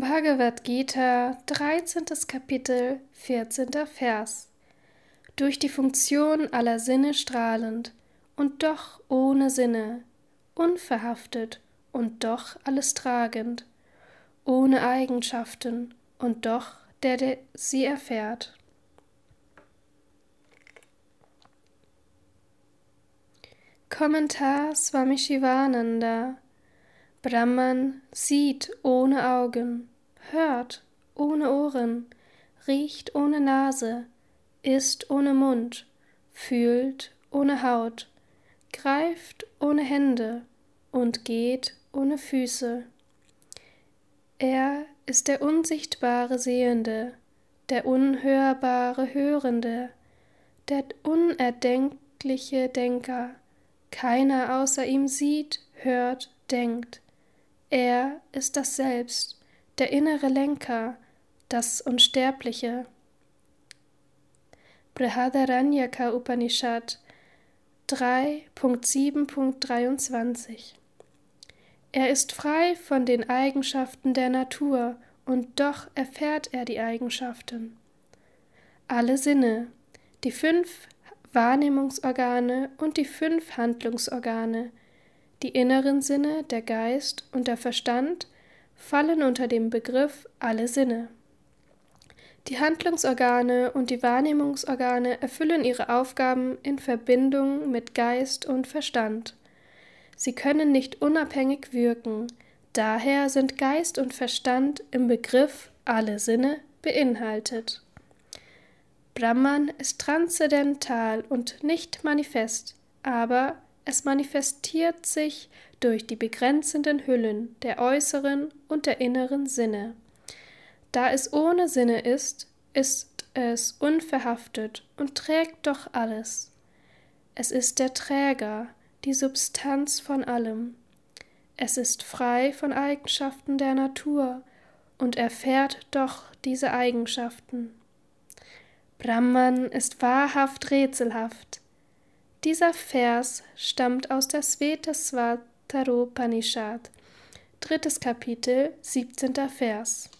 Bhagavad Gita, 13. Kapitel, 14. Vers. Durch die Funktion aller Sinne strahlend und doch ohne Sinne, unverhaftet und doch alles tragend, ohne Eigenschaften und doch der, der sie erfährt. Kommentar Swami Shivananda Brahman sieht ohne Augen, hört ohne Ohren, riecht ohne Nase, isst ohne Mund, fühlt ohne Haut, greift ohne Hände und geht ohne Füße. Er ist der unsichtbare Sehende, der unhörbare Hörende, der unerdenkliche Denker. Keiner außer ihm sieht, hört, denkt. Er ist das Selbst, der innere Lenker, das Unsterbliche. Brihadaranyaka Upanishad 3.7.23 Er ist frei von den Eigenschaften der Natur, und doch erfährt er die Eigenschaften. Alle Sinne, die fünf Wahrnehmungsorgane und die fünf Handlungsorgane, die inneren Sinne, der Geist und der Verstand fallen unter dem Begriff alle Sinne. Die Handlungsorgane und die Wahrnehmungsorgane erfüllen ihre Aufgaben in Verbindung mit Geist und Verstand. Sie können nicht unabhängig wirken, daher sind Geist und Verstand im Begriff alle Sinne beinhaltet. Brahman ist transzendental und nicht manifest, aber es manifestiert sich durch die begrenzenden Hüllen der äußeren und der inneren Sinne. Da es ohne Sinne ist, ist es unverhaftet und trägt doch alles. Es ist der Träger, die Substanz von allem. Es ist frei von Eigenschaften der Natur und erfährt doch diese Eigenschaften. Brahman ist wahrhaft rätselhaft, dieser Vers stammt aus der Svetasvataropanishad, drittes Kapitel, siebzehnter Vers.